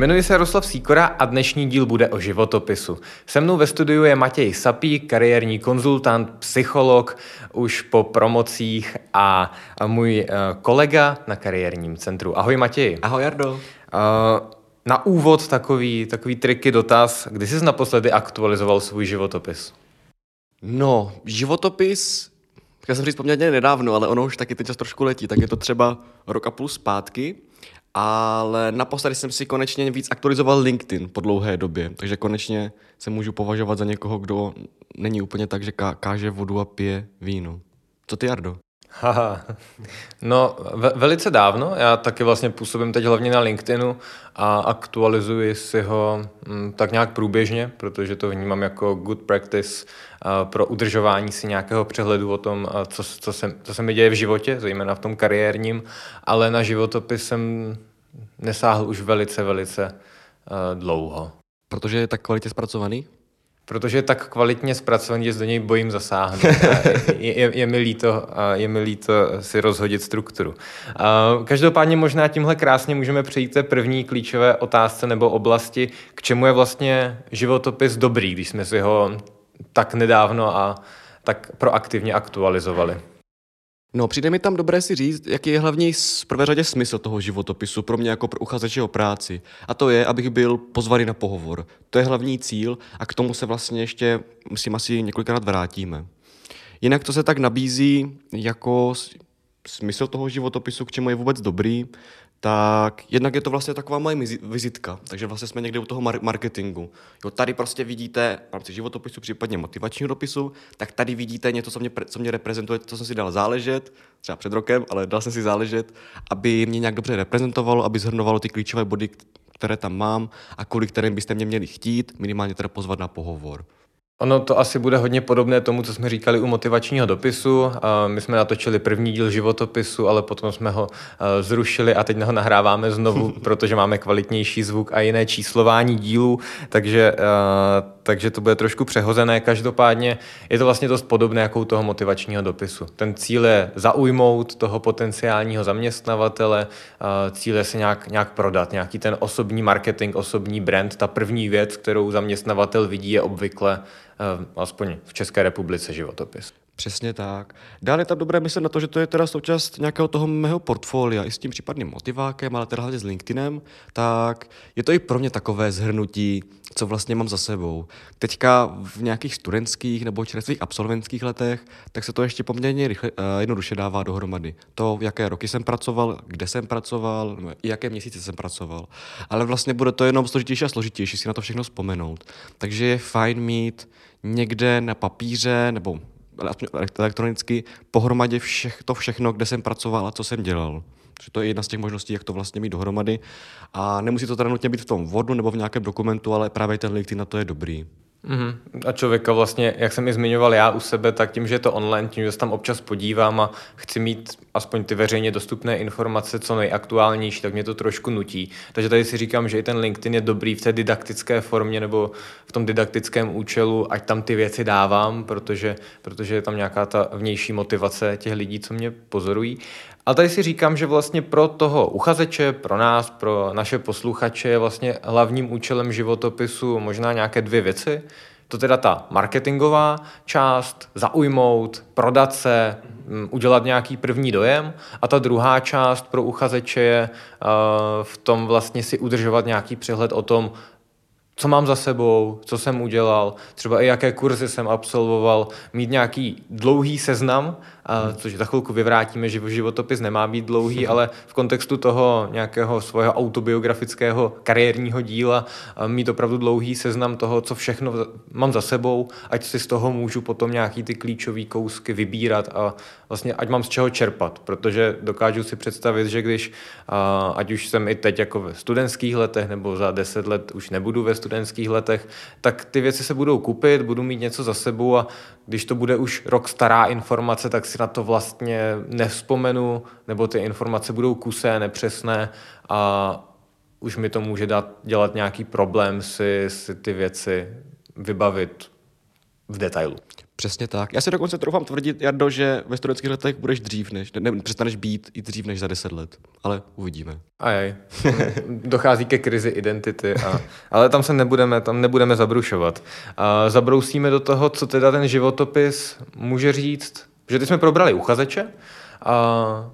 Jmenuji se Roslav Síkora a dnešní díl bude o životopisu. Se mnou ve studiu je Matěj Sapík, kariérní konzultant, psycholog, už po promocích a můj eh, kolega na kariérním centru. Ahoj Matěj. Ahoj Jardo. Eh, na úvod takový, takový triky dotaz. Kdy jsi naposledy aktualizoval svůj životopis? No, životopis, já jsem říct poměrně nedávno, ale ono už taky ten čas trošku letí, tak je to třeba rok a půl zpátky ale naposledy jsem si konečně víc aktualizoval LinkedIn po dlouhé době, takže konečně se můžu považovat za někoho, kdo není úplně tak, že káže vodu a pije víno. Co ty, Jardo? Haha. No, ve- velice dávno. Já taky vlastně působím teď hlavně na LinkedInu a aktualizuji si ho m, mm, tak nějak průběžně, protože to vnímám jako good practice a, pro udržování si nějakého přehledu o tom, a, co, co, se, co se mi děje v životě, zejména v tom kariérním, ale na životopis jsem nesáhl už velice, velice a, dlouho. Protože je tak kvalitě zpracovaný? Protože je tak kvalitně zpracovaný, že do něj bojím zasáhnout. je, je, je, mi líto, je mi líto si rozhodit strukturu. Každopádně možná tímhle krásně můžeme přejít té první klíčové otázce nebo oblasti, k čemu je vlastně životopis dobrý, když jsme si ho tak nedávno a tak proaktivně aktualizovali. No, přijde mi tam dobré si říct, jaký je hlavní v prvé řadě smysl toho životopisu pro mě jako pro uchazeče o práci. A to je, abych byl pozvaný na pohovor. To je hlavní cíl a k tomu se vlastně ještě, myslím, asi několikrát vrátíme. Jinak to se tak nabízí jako smysl toho životopisu, k čemu je vůbec dobrý, tak jednak je to vlastně taková moje vizitka, takže vlastně jsme někde u toho marketingu. Jo, tady prostě vidíte v rámci životopisu, případně motivačního dopisu, tak tady vidíte něco, co mě, co mě reprezentuje, co jsem si dal záležet, třeba před rokem, ale dal jsem si záležet, aby mě nějak dobře reprezentovalo, aby zhrnovalo ty klíčové body, které tam mám a kolik kterým byste mě měli chtít, minimálně teda pozvat na pohovor. Ono to asi bude hodně podobné tomu, co jsme říkali u motivačního dopisu. My jsme natočili první díl životopisu, ale potom jsme ho zrušili a teď ho nahráváme znovu, protože máme kvalitnější zvuk a jiné číslování dílů, takže, takže to bude trošku přehozené. Každopádně je to vlastně dost podobné jako u toho motivačního dopisu. Ten cíl je zaujmout toho potenciálního zaměstnavatele, cíl je se nějak, nějak prodat, nějaký ten osobní marketing, osobní brand. Ta první věc, kterou zaměstnavatel vidí, je obvykle aspoň v České republice životopis. Přesně tak. Dále je tam dobré myslet na to, že to je teda součást nějakého toho mého portfolia i s tím případným motivákem, ale teda hlavně s LinkedInem, tak je to i pro mě takové zhrnutí, co vlastně mám za sebou. Teďka v nějakých studentských nebo čerstvých absolventských letech, tak se to ještě poměrně rychle, uh, jednoduše dává dohromady. To, v jaké roky jsem pracoval, kde jsem pracoval, i jaké měsíce jsem pracoval. Ale vlastně bude to jenom složitější a složitější si na to všechno vzpomenout. Takže je fajn mít někde na papíře nebo elektronicky pohromadě všech, to všechno, kde jsem pracoval a co jsem dělal. Že to je jedna z těch možností, jak to vlastně mít dohromady. A nemusí to teda nutně být v tom vodu nebo v nějakém dokumentu, ale právě ten LinkedIn na to je dobrý. Mm-hmm. A člověka vlastně, jak jsem i zmiňoval já u sebe, tak tím, že je to online, tím, že se tam občas podívám a chci mít aspoň ty veřejně dostupné informace co nejaktuálnější, tak mě to trošku nutí. Takže tady si říkám, že i ten LinkedIn je dobrý v té didaktické formě nebo v tom didaktickém účelu, ať tam ty věci dávám, protože, protože je tam nějaká ta vnější motivace těch lidí, co mě pozorují. A tady si říkám, že vlastně pro toho uchazeče, pro nás, pro naše posluchače je vlastně hlavním účelem životopisu možná nějaké dvě věci. To teda ta marketingová část, zaujmout, prodat se, mm, udělat nějaký první dojem a ta druhá část pro uchazeče je uh, v tom vlastně si udržovat nějaký přehled o tom, co mám za sebou, co jsem udělal, třeba i jaké kurzy jsem absolvoval, mít nějaký dlouhý seznam, což za chvilku vyvrátíme, že životopis nemá být dlouhý, ale v kontextu toho nějakého svého autobiografického kariérního díla mít opravdu dlouhý seznam toho, co všechno mám za sebou, ať si z toho můžu potom nějaký ty klíčové kousky vybírat a vlastně ať mám z čeho čerpat, protože dokážu si představit, že když ať už jsem i teď jako ve studentských letech nebo za deset let už nebudu ve studentských letech, tak ty věci se budou kupit, budu mít něco za sebou a když to bude už rok stará informace, tak si na to vlastně nevzpomenu, nebo ty informace budou kusé, nepřesné a už mi to může dát, dělat nějaký problém si, si ty věci vybavit v detailu. Přesně tak. Já si dokonce troufám tvrdit, Jardo, že ve studentských letech budeš dřív, než, ne, ne, přestaneš být i dřív než za deset let. Ale uvidíme. Ajaj. Dochází ke krizi identity, a, ale tam se nebudeme, tam nebudeme zabrušovat. A zabrousíme do toho, co teda ten životopis může říct, že ty jsme probrali uchazeče, a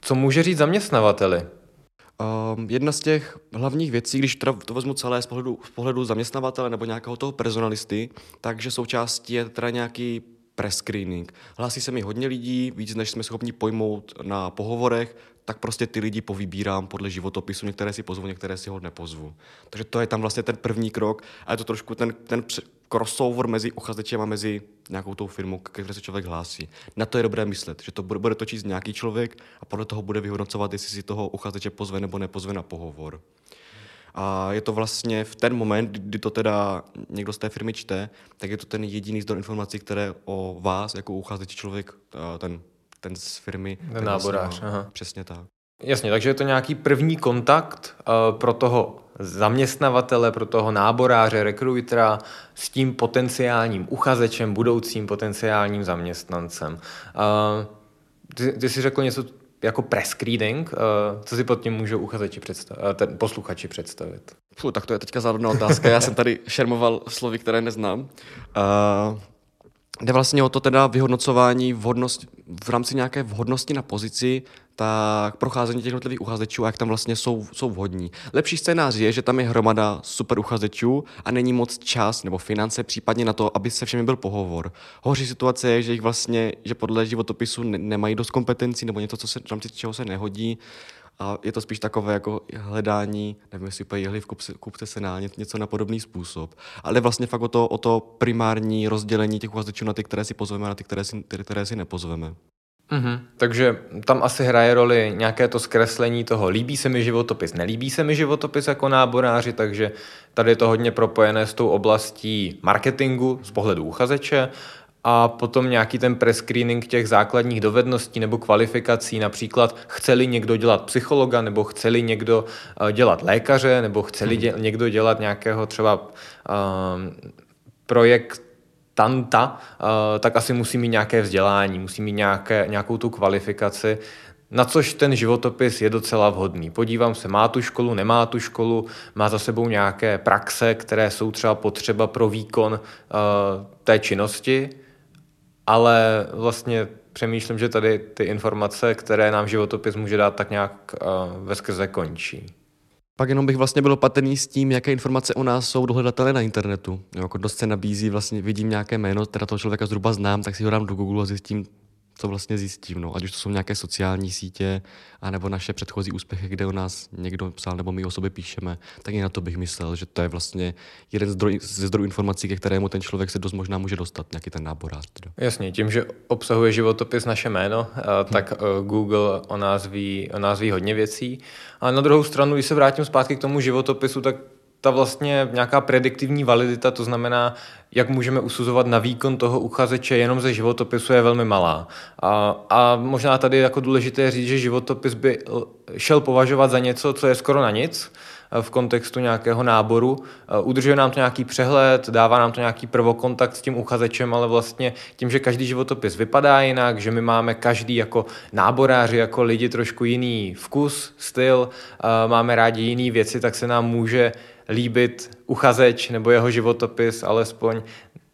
co může říct zaměstnavateli? Um, jedna z těch hlavních věcí, když to, vezmu celé z pohledu, z pohledu zaměstnavatele nebo nějakého toho personalisty, takže součástí je teda nějaký prescreening. Hlásí se mi hodně lidí, víc než jsme schopni pojmout na pohovorech, tak prostě ty lidi povybírám podle životopisu, některé si pozvu, některé si ho nepozvu. Takže to je tam vlastně ten první krok a je to trošku ten, ten crossover mezi uchazečem a mezi nějakou tou firmou, které se člověk hlásí. Na to je dobré myslet, že to bude to číst nějaký člověk a podle toho bude vyhodnocovat, jestli si toho uchazeče pozve nebo nepozve na pohovor. A je to vlastně v ten moment, kdy to teda někdo z té firmy čte, tak je to ten jediný zdroj informací, které o vás jako uchazeči člověk, ten, ten z firmy. Ten vlastně náborář. Aha. Přesně tak. Jasně, takže je to nějaký první kontakt uh, pro toho zaměstnavatele, pro toho náboráře, rekrutera s tím potenciálním uchazečem, budoucím potenciálním zaměstnancem. Uh, ty, ty jsi řekl něco jako prescreening, uh, co si pod tím můžou uchazeči představit, uh, ten posluchači představit? Fuh, tak to je teďka zárodná otázka. Já jsem tady šermoval slovy, které neznám. Uh, Jde vlastně o to teda vyhodnocování vhodnost, v rámci nějaké vhodnosti na pozici, tak procházení těch jednotlivých uchazečů a jak tam vlastně jsou, jsou vhodní. Lepší scénář je, že tam je hromada super uchazečů a není moc čas nebo finance případně na to, aby se všemi byl pohovor. Horší situace je, že jich vlastně, že podle životopisu ne- nemají dost kompetencí nebo něco, co se, rámci čeho se nehodí a je to spíš takové jako hledání, nevím, jestli úplně jehli v kupce, kupce se na něco na podobný způsob. Ale vlastně fakt o to, o to primární rozdělení těch uchazečů na ty, které si pozveme a na ty, které si, ty, které si nepozveme. Mm-hmm. Takže tam asi hraje roli nějaké to zkreslení toho, líbí se mi životopis, nelíbí se mi životopis jako náboráři, takže tady je to hodně propojené s tou oblastí marketingu z pohledu uchazeče a potom nějaký ten prescreening těch základních dovedností nebo kvalifikací, například chceli někdo dělat psychologa, nebo chceli někdo uh, dělat lékaře, nebo chceli hmm. dě- někdo dělat nějakého třeba uh, projekt tanta, uh, tak asi musí mít nějaké vzdělání, musí mít nějaké, nějakou tu kvalifikaci, na což ten životopis je docela vhodný. Podívám se, má tu školu, nemá tu školu, má za sebou nějaké praxe, které jsou třeba potřeba pro výkon uh, té činnosti, ale vlastně přemýšlím, že tady ty informace, které nám životopis může dát, tak nějak uh, ve skrze končí. Pak jenom bych vlastně byl opatrný s tím, jaké informace o nás jsou dohledatelné na internetu. Jo, jako dost se nabízí, vlastně vidím nějaké jméno, teda toho člověka zhruba znám, tak si ho dám do Google a zjistím, co vlastně zjistím. No. Ať už to jsou nějaké sociální sítě, anebo naše předchozí úspěchy, kde o nás někdo psal, nebo my o sobě píšeme, tak i na to bych myslel, že to je vlastně jeden zdroj, ze zdrojů informací, ke kterému ten člověk se dost možná může dostat, nějaký ten náborář. Teda. Jasně, tím, že obsahuje životopis naše jméno, eh, tak hmm. Google o nás, ví, o nás ví hodně věcí. A na druhou stranu, když se vrátím zpátky k tomu životopisu, tak ta vlastně nějaká prediktivní validita, to znamená, jak můžeme usuzovat na výkon toho uchazeče jenom ze životopisu, je velmi malá. A, a možná tady jako důležité říct, že životopis by šel považovat za něco, co je skoro na nic, v kontextu nějakého náboru. Udržuje nám to nějaký přehled, dává nám to nějaký prvokontakt s tím uchazečem, ale vlastně tím, že každý životopis vypadá jinak, že my máme každý jako náboráři, jako lidi trošku jiný vkus, styl, máme rádi jiné věci, tak se nám může líbit uchazeč nebo jeho životopis alespoň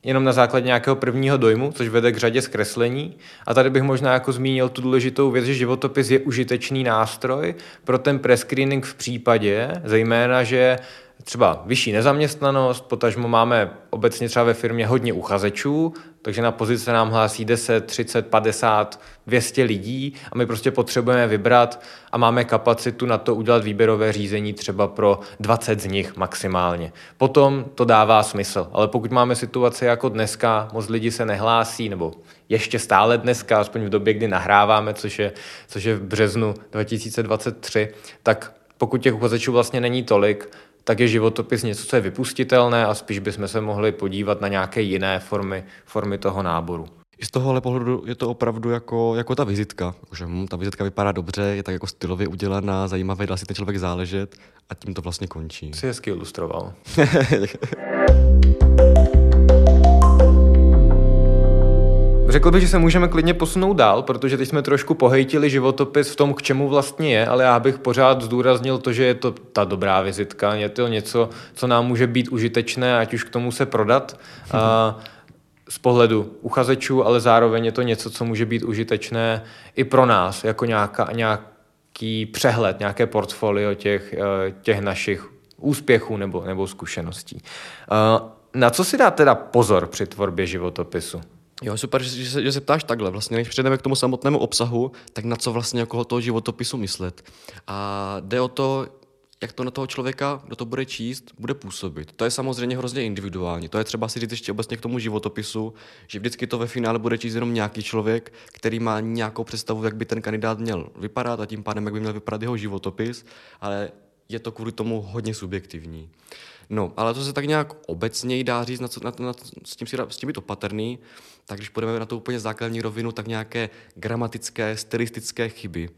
jenom na základě nějakého prvního dojmu, což vede k řadě zkreslení. A tady bych možná jako zmínil tu důležitou věc, že životopis je užitečný nástroj pro ten prescreening v případě, zejména, že třeba vyšší nezaměstnanost, potažmo máme obecně třeba ve firmě hodně uchazečů, takže na pozice nám hlásí 10, 30, 50, 200 lidí a my prostě potřebujeme vybrat a máme kapacitu na to udělat výběrové řízení třeba pro 20 z nich maximálně. Potom to dává smysl, ale pokud máme situaci jako dneska, moc lidi se nehlásí, nebo ještě stále dneska, aspoň v době, kdy nahráváme, což je, což je v březnu 2023, tak pokud těch uchazečů vlastně není tolik, tak je životopis něco, co je vypustitelné a spíš bychom se mohli podívat na nějaké jiné formy, formy toho náboru. I z tohohle pohledu je to opravdu jako, jako ta vizitka. Že, hm, ta vizitka vypadá dobře, je tak jako stylově udělaná, zajímavé, dá si ten člověk záležet a tím to vlastně končí. Jsi hezky ilustroval. Řekl bych, že se můžeme klidně posunout dál, protože teď jsme trošku pohejtili životopis v tom, k čemu vlastně je, ale já bych pořád zdůraznil to, že je to ta dobrá vizitka, je to něco, co nám může být užitečné, ať už k tomu se prodat. A z pohledu uchazečů, ale zároveň je to něco, co může být užitečné i pro nás, jako nějaká, nějaký přehled, nějaké portfolio těch, eh, těch našich úspěchů nebo, nebo zkušeností. Eh, na co si dá teda pozor při tvorbě životopisu? Jo, super, že, že, že se ptáš takhle. Vlastně, než přejdeme k tomu samotnému obsahu, tak na co vlastně okolo toho životopisu myslet. A jde o to, jak to na toho člověka, kdo to bude číst, bude působit. To je samozřejmě hrozně individuální. To je třeba si říct ještě obecně k tomu životopisu, že vždycky to ve finále bude číst jenom nějaký člověk, který má nějakou představu, jak by ten kandidát měl vypadat a tím pádem, jak by měl vypadat jeho životopis, ale je to kvůli tomu hodně subjektivní. No, ale to se tak nějak obecně dá říct, na co, na, na, s, tím si, s tím být opatrný, tak když půjdeme na tu úplně základní rovinu, tak nějaké gramatické, stylistické chyby.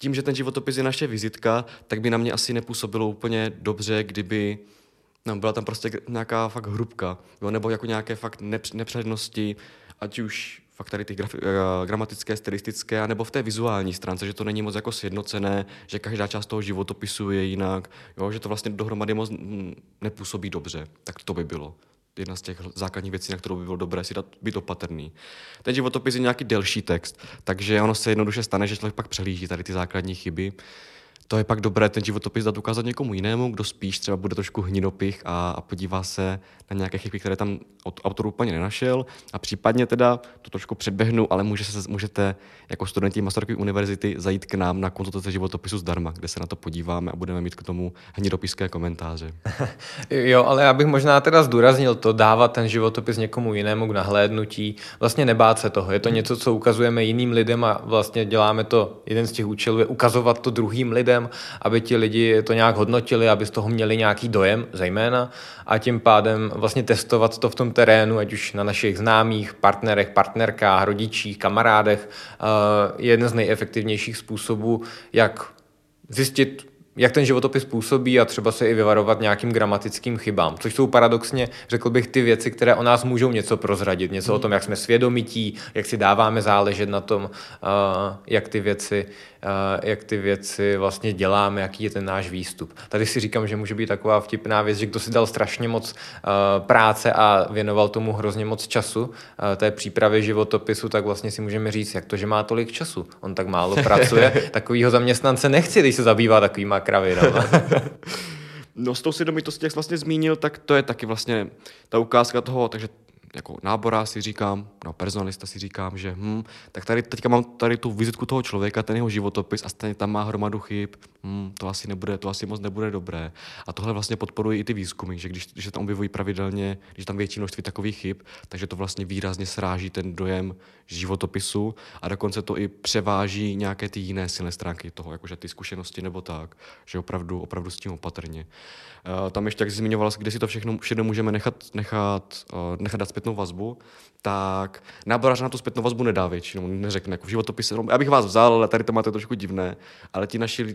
Tím, že ten životopis je naše vizitka, tak by na mě asi nepůsobilo úplně dobře, kdyby no, byla tam prostě nějaká fakt hrubka, jo, nebo jako nějaké fakt nepřednosti, ať už fakt tady ty grafi- uh, gramatické, stylistické, nebo v té vizuální stránce, že to není moc jako sjednocené, že každá část toho životopisu je jinak, jo, že to vlastně dohromady moc nepůsobí dobře. Tak to by bylo jedna z těch základních věcí, na kterou by bylo dobré si dát, být opatrný. Ten životopis je nějaký delší text, takže ono se jednoduše stane, že člověk pak přelíží tady ty základní chyby to je pak dobré ten životopis dát ukázat někomu jinému, kdo spíš třeba bude trošku hnidopich a, a podívá se na nějaké chyby, které tam od autor úplně nenašel a případně teda to trošku předběhnu, ale může se, můžete jako studenti Masarykovy univerzity zajít k nám na konzultaci životopisu zdarma, kde se na to podíváme a budeme mít k tomu hnidopiské komentáře. jo, ale já bych možná teda zdůraznil to, dávat ten životopis někomu jinému k nahlédnutí, vlastně nebát se toho. Je to něco, co ukazujeme jiným lidem a vlastně děláme to, jeden z těch účelů je ukazovat to druhým lidem, lidem, aby ti lidi to nějak hodnotili, aby z toho měli nějaký dojem zejména. A tím pádem vlastně testovat to v tom terénu, ať už na našich známých, partnerech, partnerkách, rodičích, kamarádech, eh, je jeden z nejefektivnějších způsobů, jak zjistit, jak ten životopis působí a třeba se i vyvarovat nějakým gramatickým chybám, což jsou paradoxně, řekl bych, ty věci, které o nás můžou něco prozradit, něco o tom, jak jsme svědomití, jak si dáváme záležet na tom, uh, jak ty věci jak ty věci vlastně děláme, jaký je ten náš výstup. Tady si říkám, že může být taková vtipná věc, že kdo si dal strašně moc práce a věnoval tomu hrozně moc času té přípravě životopisu, tak vlastně si můžeme říct, jak to, že má tolik času. On tak málo pracuje, takovýho zaměstnance nechci, když se zabývá takovýma kravinama. No s tou svědomitostí, jak jsi vlastně zmínil, tak to je taky vlastně ta ukázka toho, takže jako nábora si říkám, no personalista si říkám, že hm, tak tady teďka mám tady tu vizitku toho člověka, ten jeho životopis a stejně tam má hromadu chyb, hm, to asi nebude, to asi moc nebude dobré. A tohle vlastně podporují i ty výzkumy, že když, když se tam objevují pravidelně, když tam větší množství takových chyb, takže to vlastně výrazně sráží ten dojem životopisu a dokonce to i převáží nějaké ty jiné silné stránky toho, jakože ty zkušenosti nebo tak, že opravdu, opravdu s tím opatrně. Uh, tam ještě, jak jsi zmiňoval, kde si to všechno, všechno můžeme nechat, nechat, uh, nechat dát zpětnou vazbu, tak náborář na tu zpětnou vazbu nedá většinou, neřekne jako v životopise, no, já bych vás vzal, ale tady to máte trošku divné, ale ti naši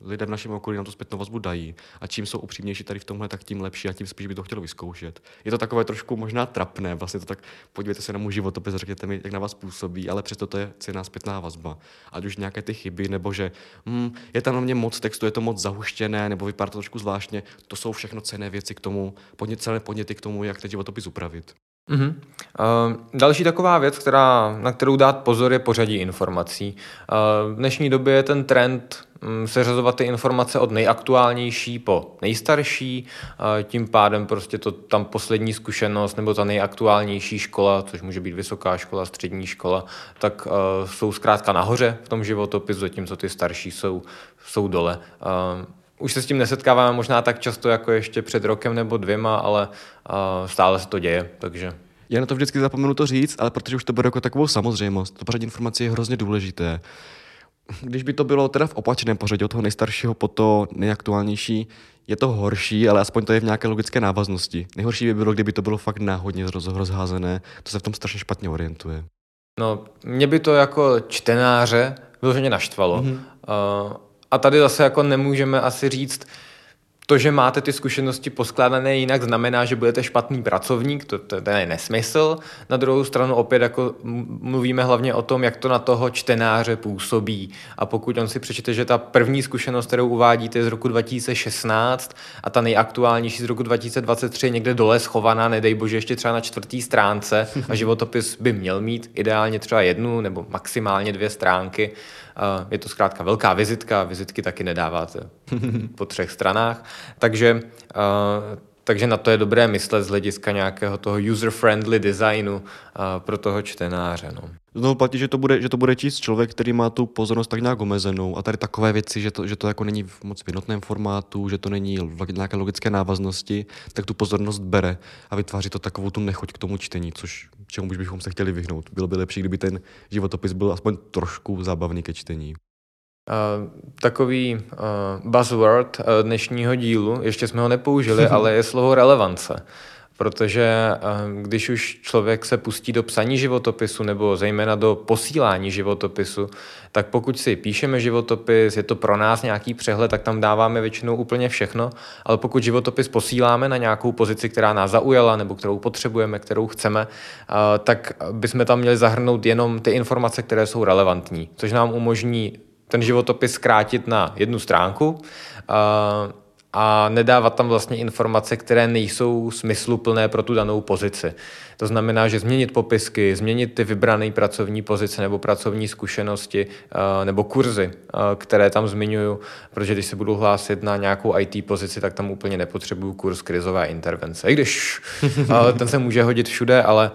lidé v našem okolí na tu zpětnou vazbu dají a čím jsou upřímnější tady v tomhle, tak tím lepší a tím spíš by to chtělo vyzkoušet. Je to takové trošku možná trapné, vlastně to tak, podívejte se na můj životopis, řekněte mi, jak na vás působí, ale přesto to je cená zpětná vazba. Ať už nějaké ty chyby, nebo že hm, je tam na mě moc textu, je to moc zahuštěné, nebo vypadá to trošku zvláštně, to jsou všechno cené věci k tomu, podně, celé podněty k tomu, jak ten životopis upravit. Mm-hmm. Uh, další taková věc, která, na kterou dát pozor, je pořadí informací. Uh, v dnešní době je ten trend um, seřazovat ty informace od nejaktuálnější po nejstarší, uh, tím pádem prostě to tam poslední zkušenost nebo ta nejaktuálnější škola, což může být vysoká škola, střední škola, tak jsou zkrátka nahoře v tom životopisu, zatímco ty starší jsou, jsou dole. Už se s tím nesetkáváme možná tak často jako ještě před rokem nebo dvěma, ale uh, stále se to děje, takže... Já na to vždycky zapomenu to říct, ale protože už to bude jako takovou samozřejmost, to pořadí informací je hrozně důležité. Když by to bylo teda v opačném pořadí od toho nejstaršího po to nejaktuálnější, je to horší, ale aspoň to je v nějaké logické návaznosti. Nejhorší by bylo, kdyby to bylo fakt náhodně rozházené, to se v tom strašně špatně orientuje. No, mě by to jako čtenáře vyloženě naštvalo. Mm-hmm. Uh, a tady zase jako nemůžeme asi říct, to, že máte ty zkušenosti poskládané jinak, znamená, že budete špatný pracovník, to, to, to je nesmysl. Na druhou stranu opět jako mluvíme hlavně o tom, jak to na toho čtenáře působí. A pokud on si přečte, že ta první zkušenost, kterou uvádíte, je z roku 2016 a ta nejaktuálnější z roku 2023 je někde dole schovaná, nedej bože, ještě třeba na čtvrtý stránce a životopis by měl mít ideálně třeba jednu nebo maximálně dvě stránky, je to zkrátka velká vizitka, vizitky taky nedáváte po třech stranách, takže takže na to je dobré myslet z hlediska nějakého toho user-friendly designu pro toho čtenáře. No. Znovu platí, že to, bude, že to bude číst člověk, který má tu pozornost tak nějak omezenou a tady takové věci, že to, že to jako není v moc jednotném formátu, že to není v nějaké logické návaznosti, tak tu pozornost bere a vytváří to takovou tu nechoť k tomu čtení, což čemu bychom se chtěli vyhnout. Bylo by lepší, kdyby ten životopis byl aspoň trošku zábavný ke čtení. Uh, takový uh, buzzword uh, dnešního dílu, ještě jsme ho nepoužili, ale je slovo relevance. Protože když už člověk se pustí do psaní životopisu nebo zejména do posílání životopisu, tak pokud si píšeme životopis, je to pro nás nějaký přehled, tak tam dáváme většinou úplně všechno, ale pokud životopis posíláme na nějakou pozici, která nás zaujala nebo kterou potřebujeme, kterou chceme, tak bychom tam měli zahrnout jenom ty informace, které jsou relevantní, což nám umožní ten životopis zkrátit na jednu stránku a nedávat tam vlastně informace, které nejsou smysluplné pro tu danou pozici. To znamená, že změnit popisky, změnit ty vybrané pracovní pozice nebo pracovní zkušenosti nebo kurzy, které tam zmiňuju, protože když se budu hlásit na nějakou IT pozici, tak tam úplně nepotřebuju kurz krizové intervence. I když ten se může hodit všude, ale,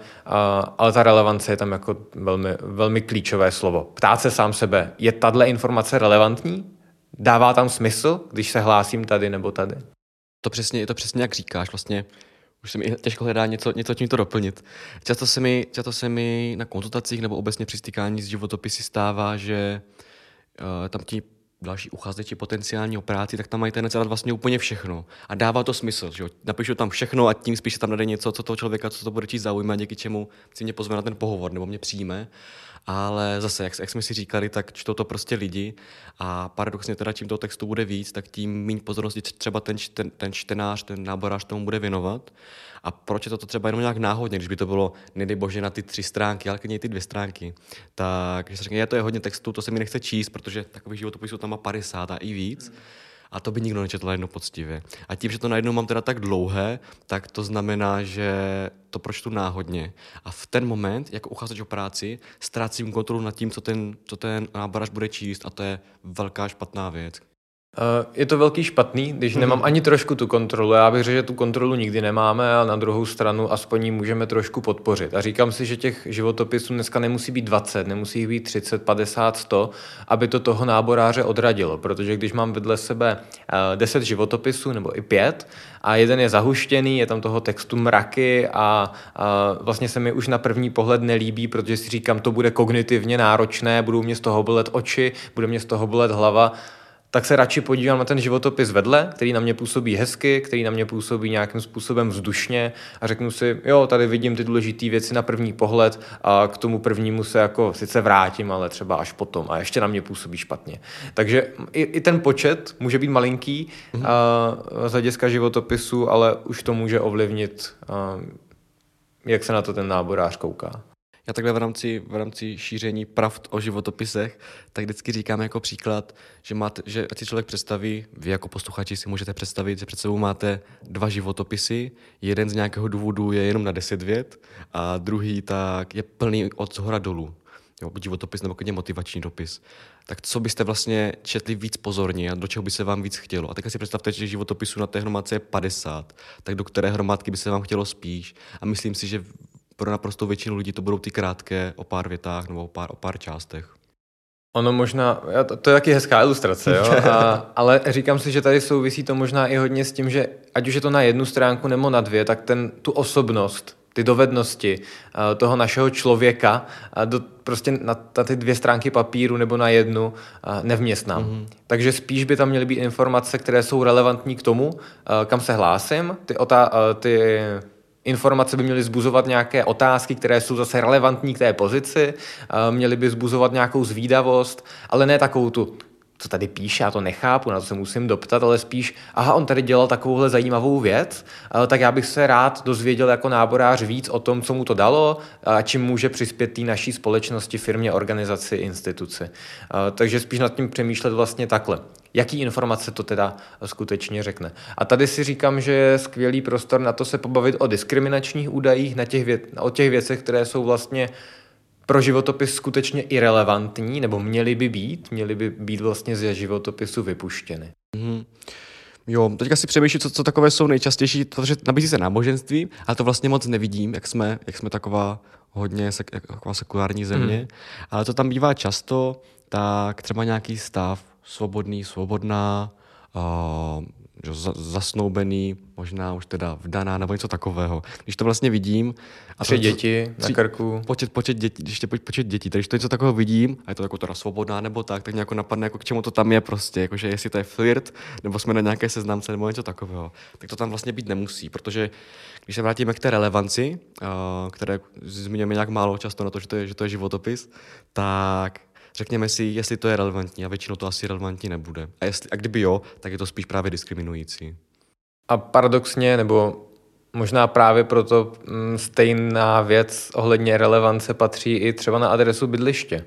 ale ta relevance je tam jako velmi, velmi klíčové slovo. Ptát se sám sebe, je tahle informace relevantní? Dává tam smysl, když se hlásím tady nebo tady? To přesně, je to přesně jak říkáš, vlastně už se mi těžko hledá něco, něco čím to doplnit. Často se, mi, často se mi na konzultacích nebo obecně při stýkání s životopisy stává, že uh, tam ti další uchazeči potenciální o práci, tak tam mají ten dát vlastně úplně všechno. A dává to smysl, že? Napíšu tam všechno a tím spíš tam nade něco, co toho člověka, co to bude číst zaujme, díky čemu si mě pozve na ten pohovor nebo mě přijme ale zase, jak, jak jsme si říkali, tak čtou to prostě lidi a paradoxně teda čím toho textu bude víc, tak tím méně pozornosti třeba ten, ten, ten čtenář, ten náborář tomu bude věnovat. A proč je to třeba jenom nějak náhodně, když by to bylo, nedej bože, na ty tři stránky, ale klidně ty dvě stránky. Tak, když se řekne, je to je hodně textu, to se mi nechce číst, protože takových životopisů tam má 50 a i víc. Mm a to by nikdo nečetl jedno poctivě. A tím, že to najednou mám teda tak dlouhé, tak to znamená, že to pročtu náhodně. A v ten moment, jako uchazeč o práci, ztrácím kontrolu nad tím, co ten, co ten nábaraž bude číst a to je velká špatná věc. Eh, je to velký špatný, když mm-hmm. nemám ani trošku tu kontrolu. Já bych řekl, že tu kontrolu nikdy nemáme a na druhou stranu aspoň ji můžeme trošku podpořit. A říkám si, že těch životopisů dneska nemusí být 20, nemusí jich být 30, 50, 100, aby to toho náboráře odradilo. Protože když mám vedle sebe 10 eh, životopisů nebo i 5 a jeden je zahuštěný, je tam toho textu mraky a, a vlastně se mi už na první pohled nelíbí, protože si říkám, to bude kognitivně náročné, budou mě z toho bolet oči, bude mě z toho bolet hlava, tak se radši podívám na ten životopis vedle, který na mě působí hezky, který na mě působí nějakým způsobem vzdušně a řeknu si, jo, tady vidím ty důležité věci na první pohled a k tomu prvnímu se jako sice vrátím, ale třeba až potom a ještě na mě působí špatně. Takže i, i ten počet může být malinký mm-hmm. a, z hlediska životopisu, ale už to může ovlivnit, a, jak se na to ten náborář kouká. Já takhle v rámci, v rámci šíření pravd o životopisech, tak vždycky říkám jako příklad, že, máte, že ať si člověk představí, vy jako posluchači si můžete představit, že před sebou máte dva životopisy, jeden z nějakého důvodu je jenom na deset vět a druhý tak je plný od zhora dolů. Jo, životopis nebo klidně motivační dopis. Tak co byste vlastně četli víc pozorně a do čeho by se vám víc chtělo? A teď si představte, že životopisu na té hromadce je 50, tak do které hromádky by se vám chtělo spíš? A myslím si, že pro naprosto většinu lidí to budou ty krátké o pár větách nebo o pár, o pár částech. Ono možná, to je taky hezká ilustrace, jo? A, ale říkám si, že tady souvisí to možná i hodně s tím, že ať už je to na jednu stránku nebo na dvě, tak ten, tu osobnost, ty dovednosti toho našeho člověka do, prostě na, na ty dvě stránky papíru nebo na jednu nevměstnám. Mm-hmm. Takže spíš by tam měly být informace, které jsou relevantní k tomu, kam se hlásím, ty, otá, ty informace by měly zbuzovat nějaké otázky, které jsou zase relevantní k té pozici, měly by zbuzovat nějakou zvídavost, ale ne takovou tu co tady píše, já to nechápu, na to se musím doptat, ale spíš, aha, on tady dělal takovouhle zajímavou věc, tak já bych se rád dozvěděl jako náborář víc o tom, co mu to dalo a čím může přispět té naší společnosti, firmě, organizaci, instituci. Takže spíš nad tím přemýšlet vlastně takhle. Jaký informace to teda skutečně řekne. A tady si říkám, že je skvělý prostor na to se pobavit o diskriminačních údajích, na těch věc, o těch věcech, které jsou vlastně pro životopis skutečně irrelevantní, nebo měly by být, měly by být vlastně ze životopisu vypuštěny. Mm-hmm. Jo, teďka si přemýšlím, co, co takové jsou nejčastější, protože nabízí se náboženství, ale to vlastně moc nevidím, jak jsme, jak jsme taková hodně sek, taková sekulární země, mm. ale to tam bývá často, tak třeba nějaký stav, svobodný, svobodná, uh, zasnoubený, možná už teda vdaná nebo něco takového. Když to vlastně vidím... A tři to, děti tři, na krku. Počet, počet dětí, když to počet dětí, takže když to něco takového vidím, a je to jako teda svobodná nebo tak, tak nějak napadne, jako k čemu to tam je prostě, jakože jestli to je flirt, nebo jsme na nějaké seznamce, nebo něco takového. Tak to tam vlastně být nemusí, protože když se vrátíme k té relevanci, které zmiňujeme nějak málo často na to, že to je, že to je životopis, tak řekněme si, jestli to je relevantní a většinou to asi relevantní nebude. A, jestli, a kdyby jo, tak je to spíš právě diskriminující. A paradoxně, nebo možná právě proto mm, stejná věc ohledně relevance patří i třeba na adresu bydliště.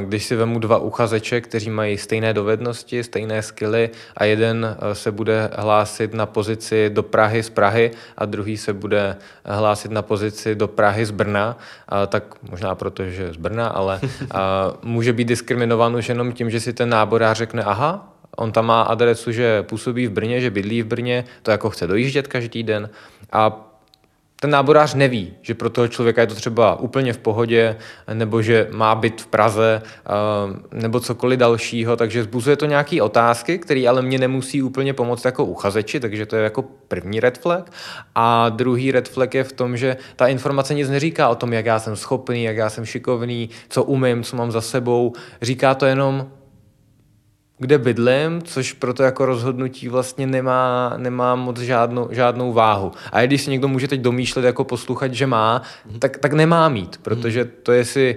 Když si vemu dva uchazeče, kteří mají stejné dovednosti, stejné skily a jeden e, se bude hlásit na pozici do Prahy z Prahy a druhý se bude hlásit na pozici do Prahy z Brna, tak možná proto, že je z Brna, ale může být diskriminován už jenom tím, že si ten náborář řekne, aha, on tam má adresu, že působí v Brně, že bydlí v Brně, to jako chce dojíždět každý den. A ten náborář neví, že pro toho člověka je to třeba úplně v pohodě, nebo že má být v Praze, eh, nebo cokoliv dalšího, takže zbuzuje to nějaké otázky, které ale mě nemusí úplně pomoct jako uchazeči, takže to je jako první red flag. A druhý red flag je v tom, že ta informace nic neříká o tom, jak já jsem schopný, jak já jsem šikovný, co umím, co mám za sebou. Říká to jenom, kde bydlím, což proto jako rozhodnutí vlastně nemá, nemá moc žádnou, žádnou váhu. A když si někdo může teď domýšlet jako posluchač, že má, mm. tak, tak nemá mít, protože to, jestli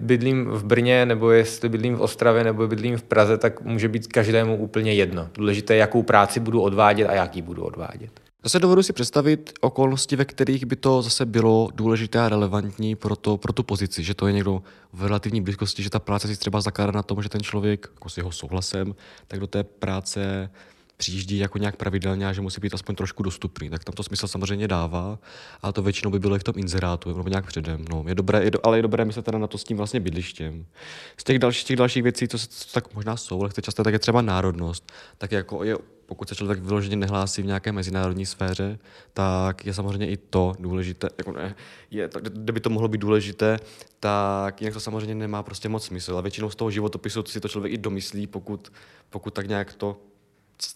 bydlím v Brně, nebo jestli bydlím v Ostravě, nebo bydlím v Praze, tak může být každému úplně jedno. Důležité, jakou práci budu odvádět a jaký budu odvádět. Zase dovedu si představit okolnosti, ve kterých by to zase bylo důležité a relevantní pro, to, pro tu pozici, že to je někdo v relativní blízkosti, že ta práce si třeba zakládá na tom, že ten člověk jako s jeho souhlasem, tak do té práce přijíždí jako nějak pravidelně a že musí být aspoň trošku dostupný. Tak tam to smysl samozřejmě dává, ale to většinou by bylo i v tom inzerátu nebo nějak předem. No, je dobré, je do, ale je dobré myslet teda na to s tím vlastně bydlištěm. Z těch dalších, těch dalších věcí, co, co tak možná jsou, ale chce často, tak je třeba národnost. Tak jako je pokud se člověk vyloženě nehlásí v nějaké mezinárodní sféře, tak je samozřejmě i to důležité, jako ne, je, kdyby to mohlo být důležité, tak jinak to samozřejmě nemá prostě moc smysl. A většinou z toho životopisu si to člověk i domyslí, pokud, pokud tak nějak to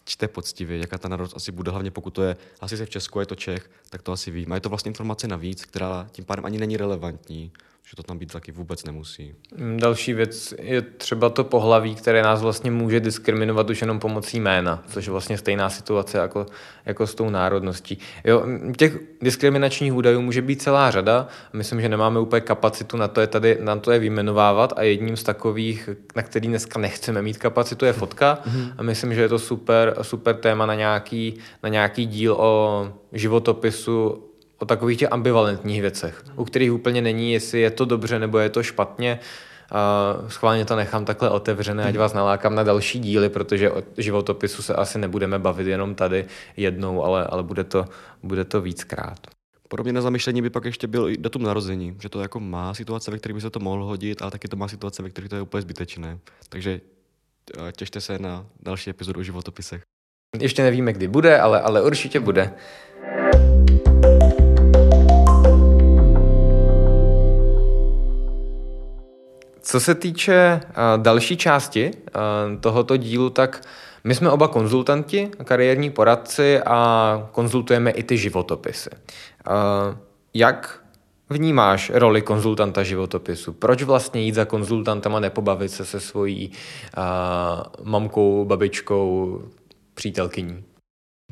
čte poctivě, jaká ta národnost asi bude, hlavně pokud to je, asi se v Česku je to Čech, tak to asi ví. A je to vlastně informace navíc, která tím pádem ani není relevantní že to tam být taky vůbec nemusí. Mm, další věc je třeba to pohlaví, které nás vlastně může diskriminovat už jenom pomocí jména, což je vlastně stejná situace jako, jako s tou národností. Jo, těch diskriminačních údajů může být celá řada. Myslím, že nemáme úplně kapacitu na to je tady na to je vyjmenovávat a jedním z takových, na který dneska nechceme mít kapacitu, je fotka. Mm-hmm. A myslím, že je to super, super téma na nějaký, na nějaký díl o životopisu o takových těch ambivalentních věcech, u kterých úplně není, jestli je to dobře nebo je to špatně. Uh, schválně to nechám takhle otevřené, ať vás nalákám na další díly, protože o životopisu se asi nebudeme bavit jenom tady jednou, ale, ale bude, to, bude to víckrát. Podobně na zamyšlení by pak ještě byl i datum narození, že to jako má situace, ve kterých by se to mohlo hodit, ale taky to má situace, ve kterých to je úplně zbytečné. Takže eh, těšte se na další epizodu o životopisech. Ještě nevíme, kdy bude, ale, ale určitě bude. Co se týče uh, další části uh, tohoto dílu, tak my jsme oba konzultanti, kariérní poradci a konzultujeme i ty životopisy. Uh, jak vnímáš roli konzultanta životopisu? Proč vlastně jít za konzultantem a nepobavit se se svojí mamkou, babičkou, přítelkyní?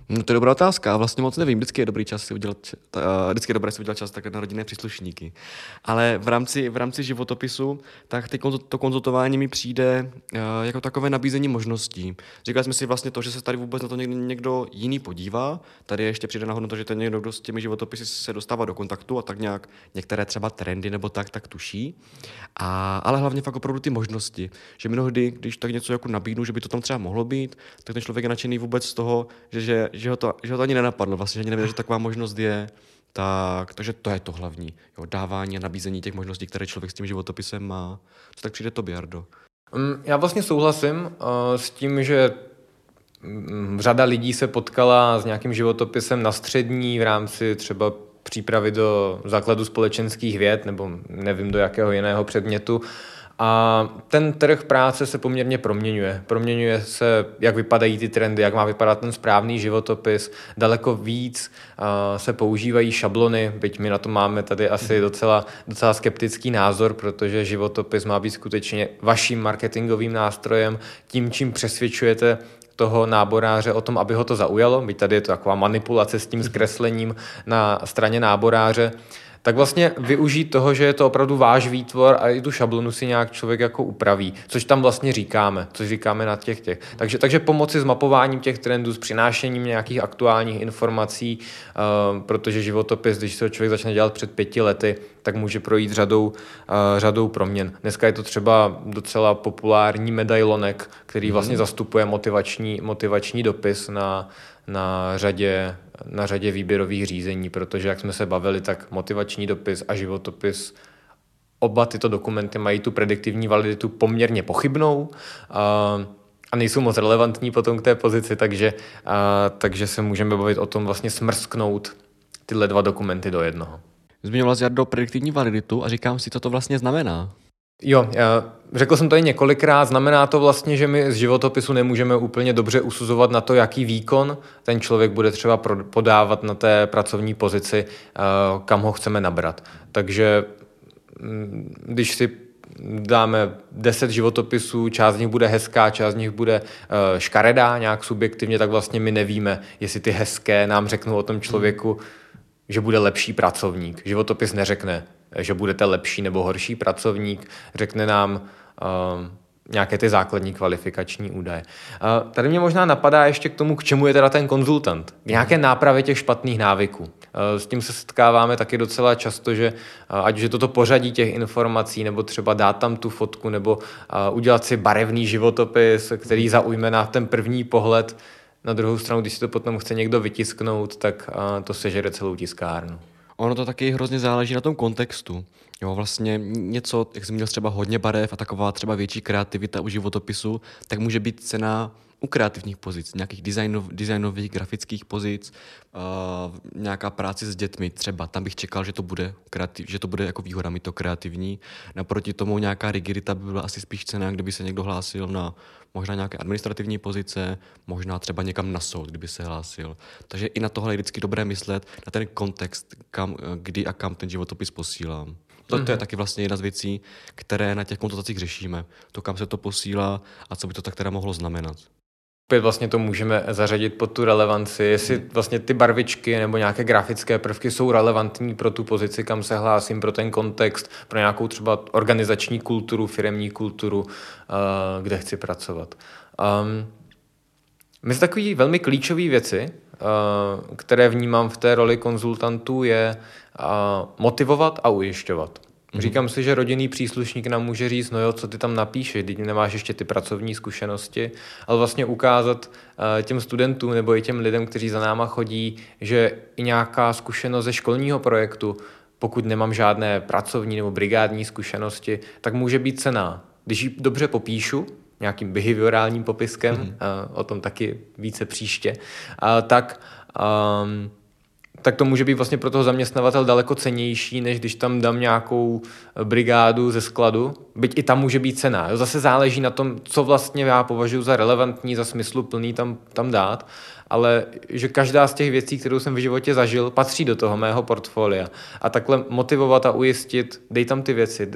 No to je dobrá otázka. Vlastně moc nevím. Vždycky je dobrý čas si udělat, uh, vždycky je dobré si udělat čas tak na rodinné příslušníky. Ale v rámci, v rámci životopisu, tak ty, to konzultování mi přijde uh, jako takové nabízení možností. Říkali jsme si vlastně to, že se tady vůbec na to někdo, někdo jiný podívá. Tady ještě přijde nahodno to, že ten někdo, kdo s těmi životopisy se dostává do kontaktu a tak nějak některé třeba trendy nebo tak, tak tuší. A, ale hlavně fakt opravdu ty možnosti. Že mnohdy, když tak něco jako nabídnu, že by to tam třeba mohlo být, tak ten člověk je nadšený vůbec z toho, že, že že ho to, že ho to ani nenapadlo, vlastně, že ani nevěděl, že taková možnost je. Tak, takže to je to hlavní. Jo, dávání a nabízení těch možností, které člověk s tím životopisem má. Co tak přijde to, Jardo? Mm, já vlastně souhlasím uh, s tím, že um, řada lidí se potkala s nějakým životopisem na střední v rámci třeba přípravy do základu společenských věd nebo nevím do jakého jiného předmětu a ten trh práce se poměrně proměňuje. Proměňuje se, jak vypadají ty trendy, jak má vypadat ten správný životopis. Daleko víc se používají šablony, byť my na to máme tady asi docela, docela skeptický názor, protože životopis má být skutečně vaším marketingovým nástrojem, tím, čím přesvědčujete toho náboráře o tom, aby ho to zaujalo, byť tady je to taková manipulace s tím zkreslením na straně náboráře, tak vlastně využít toho, že je to opravdu váš výtvor a i tu šablonu si nějak člověk jako upraví, což tam vlastně říkáme, což říkáme na těch těch. Takže, takže pomoci s mapováním těch trendů, s přinášením nějakých aktuálních informací, uh, protože životopis, když se ho člověk začne dělat před pěti lety, tak může projít řadou, uh, řadou proměn. Dneska je to třeba docela populární medailonek, který vlastně mm. zastupuje motivační, motivační dopis na, na řadě na řadě výběrových řízení, protože jak jsme se bavili, tak motivační dopis a životopis oba tyto dokumenty mají tu prediktivní validitu poměrně pochybnou a, a nejsou moc relevantní potom k té pozici, takže, a, takže se můžeme bavit o tom vlastně smrsknout tyhle dva dokumenty do jednoho. Zmiňoval jsi do prediktivní validitu a říkám si, co to vlastně znamená. Jo, já řekl jsem to i několikrát, znamená to vlastně, že my z životopisu nemůžeme úplně dobře usuzovat na to, jaký výkon ten člověk bude třeba podávat na té pracovní pozici, eh, kam ho chceme nabrat. Takže mm, když si dáme 10 životopisů, část z nich bude hezká, část z nich bude eh, škaredá nějak subjektivně, tak vlastně my nevíme, jestli ty hezké nám řeknou o tom člověku, že bude lepší pracovník. Životopis neřekne, že budete lepší nebo horší pracovník, řekne nám uh, nějaké ty základní kvalifikační údaje. Uh, tady mě možná napadá ještě k tomu, k čemu je teda ten konzultant. K nějaké nápravě těch špatných návyků. Uh, s tím se setkáváme taky docela často, že uh, ať už je toto pořadí těch informací, nebo třeba dát tam tu fotku, nebo udělat si barevný životopis, který zaujme na ten první pohled, na druhou stranu, když si to potom chce někdo vytisknout, tak to sežere celou tiskárnu. Ono to taky hrozně záleží na tom kontextu. Jo, vlastně něco, jak jsem měl třeba hodně barev a taková třeba větší kreativita u životopisu, tak může být cena u kreativních pozic, nějakých designov, designových, grafických pozic, uh, nějaká práce s dětmi třeba, tam bych čekal, že to bude, kreativ, že to bude jako výhoda mi to kreativní. Naproti tomu nějaká rigidita by byla asi spíš cena, kdyby se někdo hlásil na možná nějaké administrativní pozice, možná třeba někam na soud, kdyby se hlásil. Takže i na tohle je vždycky dobré myslet, na ten kontext, kam, kdy a kam ten životopis posílám. To, to je mhm. taky vlastně jedna z věcí, které na těch konzultacích řešíme. To, kam se to posílá a co by to tak teda mohlo znamenat. Opět vlastně to můžeme zařadit pod tu relevanci, jestli hmm. vlastně ty barvičky nebo nějaké grafické prvky jsou relevantní pro tu pozici, kam se hlásím, pro ten kontext, pro nějakou třeba organizační kulturu, firemní kulturu, uh, kde chci pracovat. Um, my z takové velmi klíčové věci které vnímám v té roli konzultantů, je motivovat a ujišťovat. Mm-hmm. Říkám si, že rodinný příslušník nám může říct, no jo, co ty tam napíšeš, když nemáš ještě ty pracovní zkušenosti, ale vlastně ukázat uh, těm studentům nebo i těm lidem, kteří za náma chodí, že i nějaká zkušenost ze školního projektu, pokud nemám žádné pracovní nebo brigádní zkušenosti, tak může být cená. Když ji dobře popíšu, nějakým behaviorálním popiskem, mm-hmm. uh, o tom taky více příště, uh, tak um, tak to může být vlastně pro toho zaměstnavatel daleko cenější, než když tam dám nějakou brigádu ze skladu. Byť i tam může být cena. Jo? Zase záleží na tom, co vlastně já považuji za relevantní, za smysluplný tam, tam dát, ale že každá z těch věcí, kterou jsem v životě zažil, patří do toho mého portfolia. A takhle motivovat a ujistit, dej tam ty věci, uh,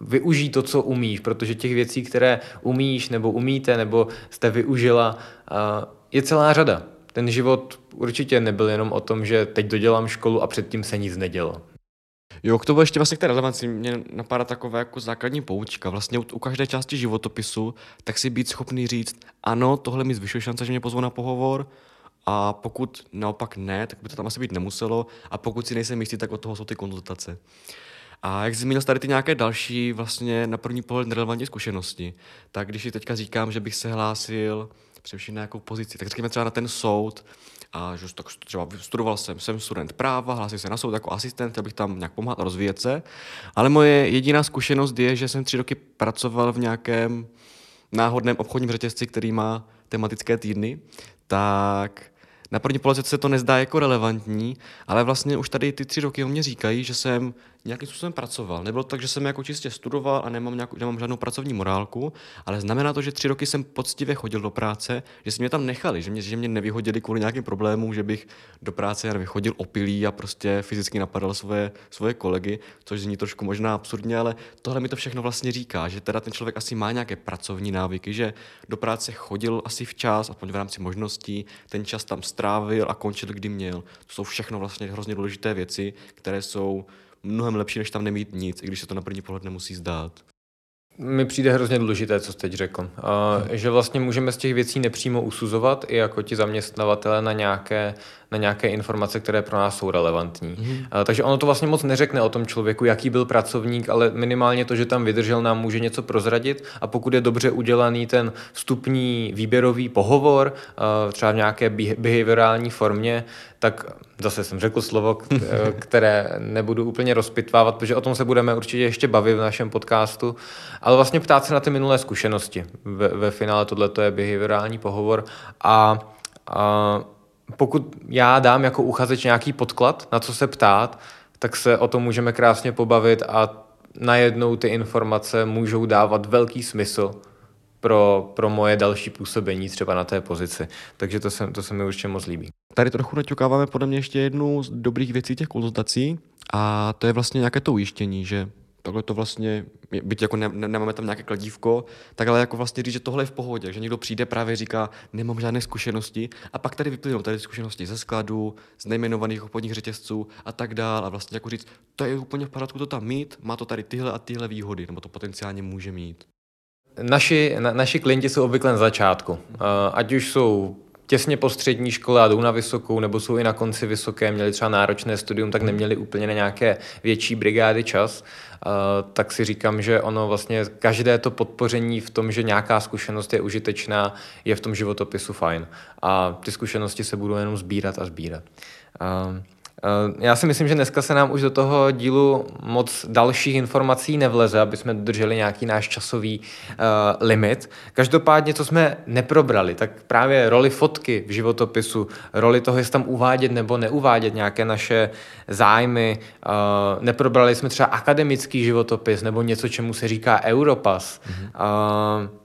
využij to, co umíš, protože těch věcí, které umíš nebo umíte nebo jste využila, uh, je celá řada ten život určitě nebyl jenom o tom, že teď dodělám školu a předtím se nic nedělo. Jo, k tomu ještě vlastně k té relevanci mě napadá taková jako základní poučka. Vlastně u, u každé části životopisu, tak si být schopný říct, ano, tohle mi zvyšuje šance, že mě pozvou na pohovor, a pokud naopak ne, tak by to tam asi být nemuselo. A pokud si nejsem jistý, tak od toho jsou ty konzultace. A jak jsi zmínil tady ty nějaké další vlastně na první pohled nerelevantní zkušenosti, tak když si teďka říkám, že bych se hlásil především na nějakou pozici. Tak řekněme třeba na ten soud, a že tak třeba studoval jsem, jsem student práva, hlásil se na soud jako asistent, abych tam nějak pomáhal rozvíjet se. Ale moje jediná zkušenost je, že jsem tři roky pracoval v nějakém náhodném obchodním řetězci, který má tematické týdny, tak na první pohled se to nezdá jako relevantní, ale vlastně už tady ty tři roky o mě říkají, že jsem nějakým způsobem pracoval. Nebylo tak, že jsem jako čistě studoval a nemám, nějakou, nemám žádnou pracovní morálku, ale znamená to, že tři roky jsem poctivě chodil do práce, že si mě tam nechali, že mě, že mě nevyhodili kvůli nějakým problémům, že bych do práce vychodil opilý a prostě fyzicky napadal svoje, svoje kolegy, což zní trošku možná absurdně, ale tohle mi to všechno vlastně říká, že teda ten člověk asi má nějaké pracovní návyky, že do práce chodil asi včas, aspoň v rámci možností, ten čas tam strávil a končil, kdy měl. To jsou všechno vlastně hrozně důležité věci, které jsou mnohem lepší, než tam nemít nic, i když se to na první pohled nemusí zdát. Mi přijde hrozně důležité, co jsi teď řekl. Uh, že vlastně můžeme z těch věcí nepřímo usuzovat i jako ti zaměstnavatele na nějaké, na nějaké informace, které pro nás jsou relevantní. Mm. Takže ono to vlastně moc neřekne o tom člověku, jaký byl pracovník, ale minimálně to, že tam vydržel, nám může něco prozradit a pokud je dobře udělaný ten vstupní výběrový pohovor, třeba v nějaké behaviorální formě, tak zase jsem řekl slovo, které nebudu úplně rozpitvávat, protože o tom se budeme určitě ještě bavit v našem podcastu, ale vlastně ptát se na ty minulé zkušenosti. Ve, ve finále tohle je behaviorální pohovor a, a pokud já dám jako uchazeč nějaký podklad, na co se ptát, tak se o tom můžeme krásně pobavit a najednou ty informace můžou dávat velký smysl pro, pro moje další působení třeba na té pozici. Takže to se, to se mi určitě moc líbí. Tady trochu naťukáváme podle mě ještě jednu z dobrých věcí těch konzultací a to je vlastně nějaké to ujištění, že takhle to vlastně, byť jako ne, ne, nemáme tam nějaké kladívko, tak ale jako vlastně říct, že tohle je v pohodě, že někdo přijde právě říká, nemám žádné zkušenosti a pak tady vyplynou tady zkušenosti ze skladu, z nejmenovaných obchodních řetězců a tak dál a vlastně jako říct, to je úplně v pořádku to tam mít, má to tady tyhle a tyhle výhody, nebo to potenciálně může mít. Naši, na, naši klienti jsou obvykle na začátku. Ať už jsou těsně po střední škole a jdou na vysokou, nebo jsou i na konci vysoké, měli třeba náročné studium, tak neměli úplně na nějaké větší brigády čas, tak si říkám, že ono vlastně každé to podpoření v tom, že nějaká zkušenost je užitečná, je v tom životopisu fajn. A ty zkušenosti se budou jenom sbírat a sbírat. Eh, já si myslím, že dneska se nám už do toho dílu moc dalších informací nevleze, aby jsme dodrželi nějaký náš časový uh, limit. Každopádně, co jsme neprobrali, tak právě roli fotky v životopisu, roli toho, jestli tam uvádět nebo neuvádět nějaké naše zájmy. Uh, neprobrali jsme třeba akademický životopis nebo něco, čemu se říká Europass. Mm-hmm. Uh,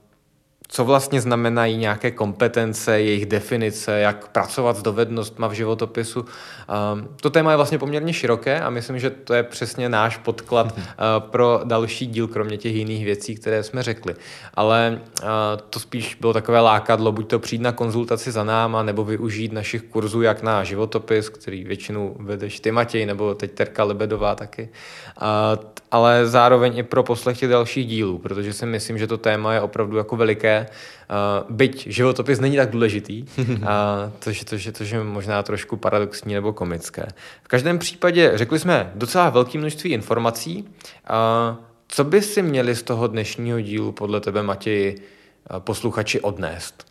co vlastně znamenají nějaké kompetence, jejich definice, jak pracovat s dovednostmi v životopisu. Um, to téma je vlastně poměrně široké a myslím, že to je přesně náš podklad uh, pro další díl, kromě těch jiných věcí, které jsme řekli. Ale uh, to spíš bylo takové lákadlo, buď to přijít na konzultaci za náma, nebo využít našich kurzů, jak na životopis, který většinou vedeš ty Matěj, nebo teď Terka Lebedová taky. Uh, ale zároveň i pro poslech těch dalších dílů, protože si myslím, že to téma je opravdu jako veliké je, uh, byť životopis není tak důležitý, uh, což, což, což je možná trošku paradoxní nebo komické. V každém případě řekli jsme docela velké množství informací. Uh, co by si měli z toho dnešního dílu podle tebe, Matěji, posluchači odnést?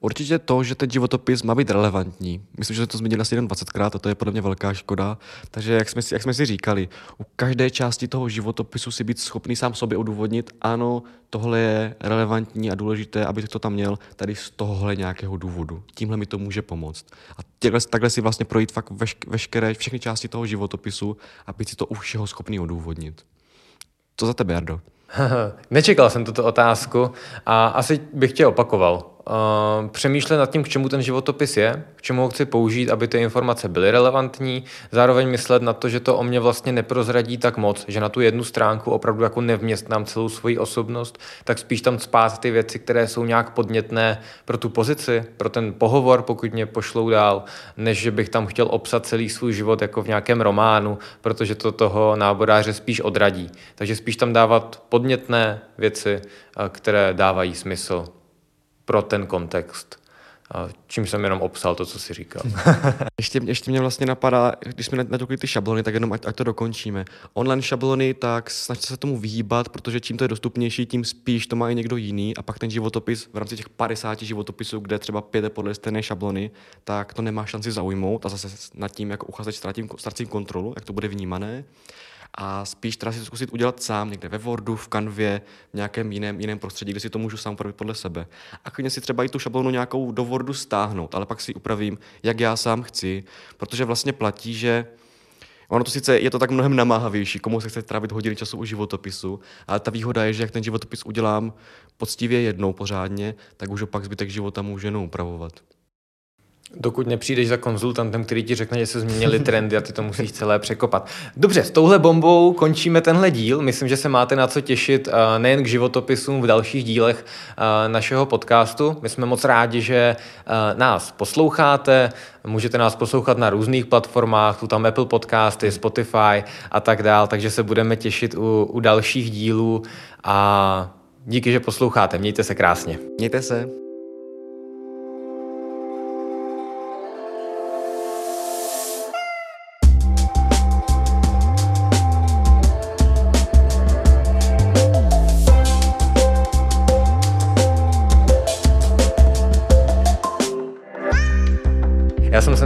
Určitě to, že ten životopis má být relevantní. Myslím, že to zmínili asi jen 20krát a to je podle mě velká škoda. Takže jak jsme, si, jak jsme si říkali, u každé části toho životopisu si být schopný sám sobě odůvodnit, ano, tohle je relevantní a důležité, abych to tam měl tady z tohohle nějakého důvodu. Tímhle mi to může pomoct. A těhle, takhle si vlastně projít fakt veš, veškeré, všechny části toho životopisu a být si to u všeho schopný odůvodnit. Co za tebe, Jardo? Nečekal jsem tuto otázku a asi bych tě opakoval. Uh, přemýšlet nad tím, k čemu ten životopis je, k čemu ho chci použít, aby ty informace byly relevantní, zároveň myslet na to, že to o mě vlastně neprozradí tak moc, že na tu jednu stránku opravdu jako nevměstnám celou svoji osobnost, tak spíš tam spát ty věci, které jsou nějak podnětné pro tu pozici, pro ten pohovor, pokud mě pošlou dál, než že bych tam chtěl obsat celý svůj život jako v nějakém románu, protože to toho náboráře spíš odradí. Takže spíš tam dávat podnětné věci, které dávají smysl pro ten kontext. Čím jsem jenom obsal to, co si říkal. ještě, ještě mě vlastně napadá, když jsme natukli ty šablony, tak jenom ať, ať to dokončíme. Online šablony, tak snažte se tomu vyhýbat, protože čím to je dostupnější, tím spíš to má i někdo jiný a pak ten životopis v rámci těch 50 životopisů, kde třeba pět podle stejné šablony, tak to nemá šanci zaujmout a zase nad tím jako uchazeč ztratím, ztratím kontrolu, jak to bude vnímané a spíš teda si to zkusit udělat sám někde ve Wordu, v Canvě, v nějakém jiném, jiném prostředí, kde si to můžu sám upravit podle sebe. A klidně si třeba i tu šablonu nějakou do Wordu stáhnout, ale pak si upravím, jak já sám chci, protože vlastně platí, že Ono to sice je to tak mnohem namáhavější, komu se chce trávit hodiny času u životopisu, ale ta výhoda je, že jak ten životopis udělám poctivě jednou pořádně, tak už opak zbytek života můžu jenom upravovat. Dokud nepřijdeš za konzultantem, který ti řekne, že se změnily trendy a ty to musíš celé překopat. Dobře, s touhle bombou končíme tenhle díl. Myslím, že se máte na co těšit eh, nejen k životopisům v dalších dílech eh, našeho podcastu. My jsme moc rádi, že eh, nás posloucháte. Můžete nás poslouchat na různých platformách, tu tam Apple Podcasty, Spotify a tak dál, takže se budeme těšit u, u dalších dílů a díky, že posloucháte. Mějte se krásně. Mějte se.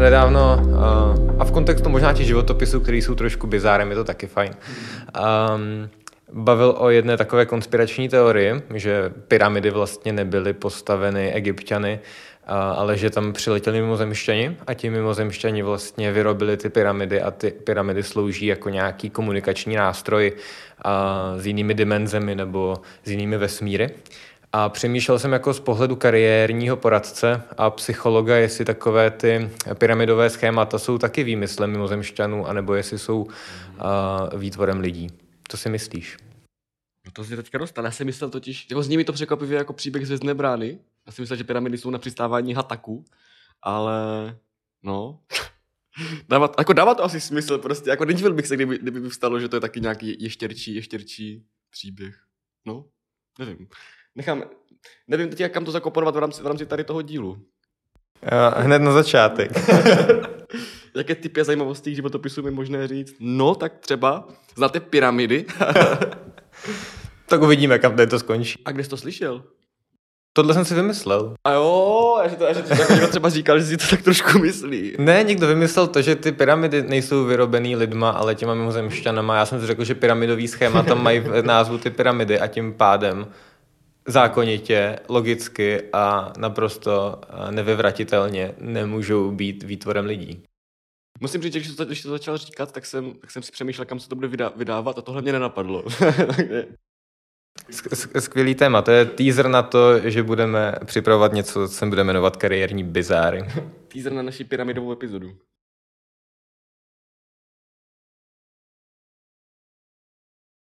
Nedávno, uh, a v kontextu možná těch životopisů, který jsou trošku bizárem, je to taky fajn, um, bavil o jedné takové konspirační teorii, že pyramidy vlastně nebyly postaveny egyptiany, ale že tam přiletěli mimozemšťani a ti mimozemšťani vlastně vyrobili ty pyramidy a ty pyramidy slouží jako nějaký komunikační nástroj s jinými dimenzemi nebo s jinými vesmíry. A přemýšlel jsem jako z pohledu kariérního poradce a psychologa, jestli takové ty pyramidové schémata jsou taky výmyslem mimozemšťanů, anebo jestli jsou uh, výtvorem lidí. Co si myslíš? No to si teďka dostal. Já jsem myslel totiž, že zní mi to překvapivě jako příběh Zvězdné brány. Já si myslel, že pyramidy jsou na přistávání hataku, ale no, dává, jako dává to asi smysl prostě, jako nedivil bych se, kdyby, kdyby vstalo, že to je taky nějaký ještěrčí, ještěrčí příběh. No, nevím nechám, nevím teď, jak kam to zakomponovat v rámci, v rámci tady toho dílu. Uh, hned na začátek. Jaké typy a zajímavostí životopisu je možné říct? No, tak třeba znáte pyramidy. tak uvidíme, kam to skončí. A kde jsi to slyšel? Tohle jsem si vymyslel. A jo, a že to, že to jako někdo třeba říkal, že si to tak trošku myslí. Ne, někdo vymyslel to, že ty pyramidy nejsou vyrobený lidma, ale těma mimozemšťanama. Já jsem si řekl, že pyramidový schéma tam mají v názvu ty pyramidy a tím pádem zákonitě, logicky a naprosto nevyvratitelně nemůžou být výtvorem lidí. Musím říct, že když to, když to začal říkat, tak jsem, tak jsem si přemýšlel, kam se to bude vydávat a tohle mě nenapadlo. Skvělý téma, to je teaser na to, že budeme připravovat něco, co se bude jmenovat kariérní bizáry. teaser na naši pyramidovou epizodu.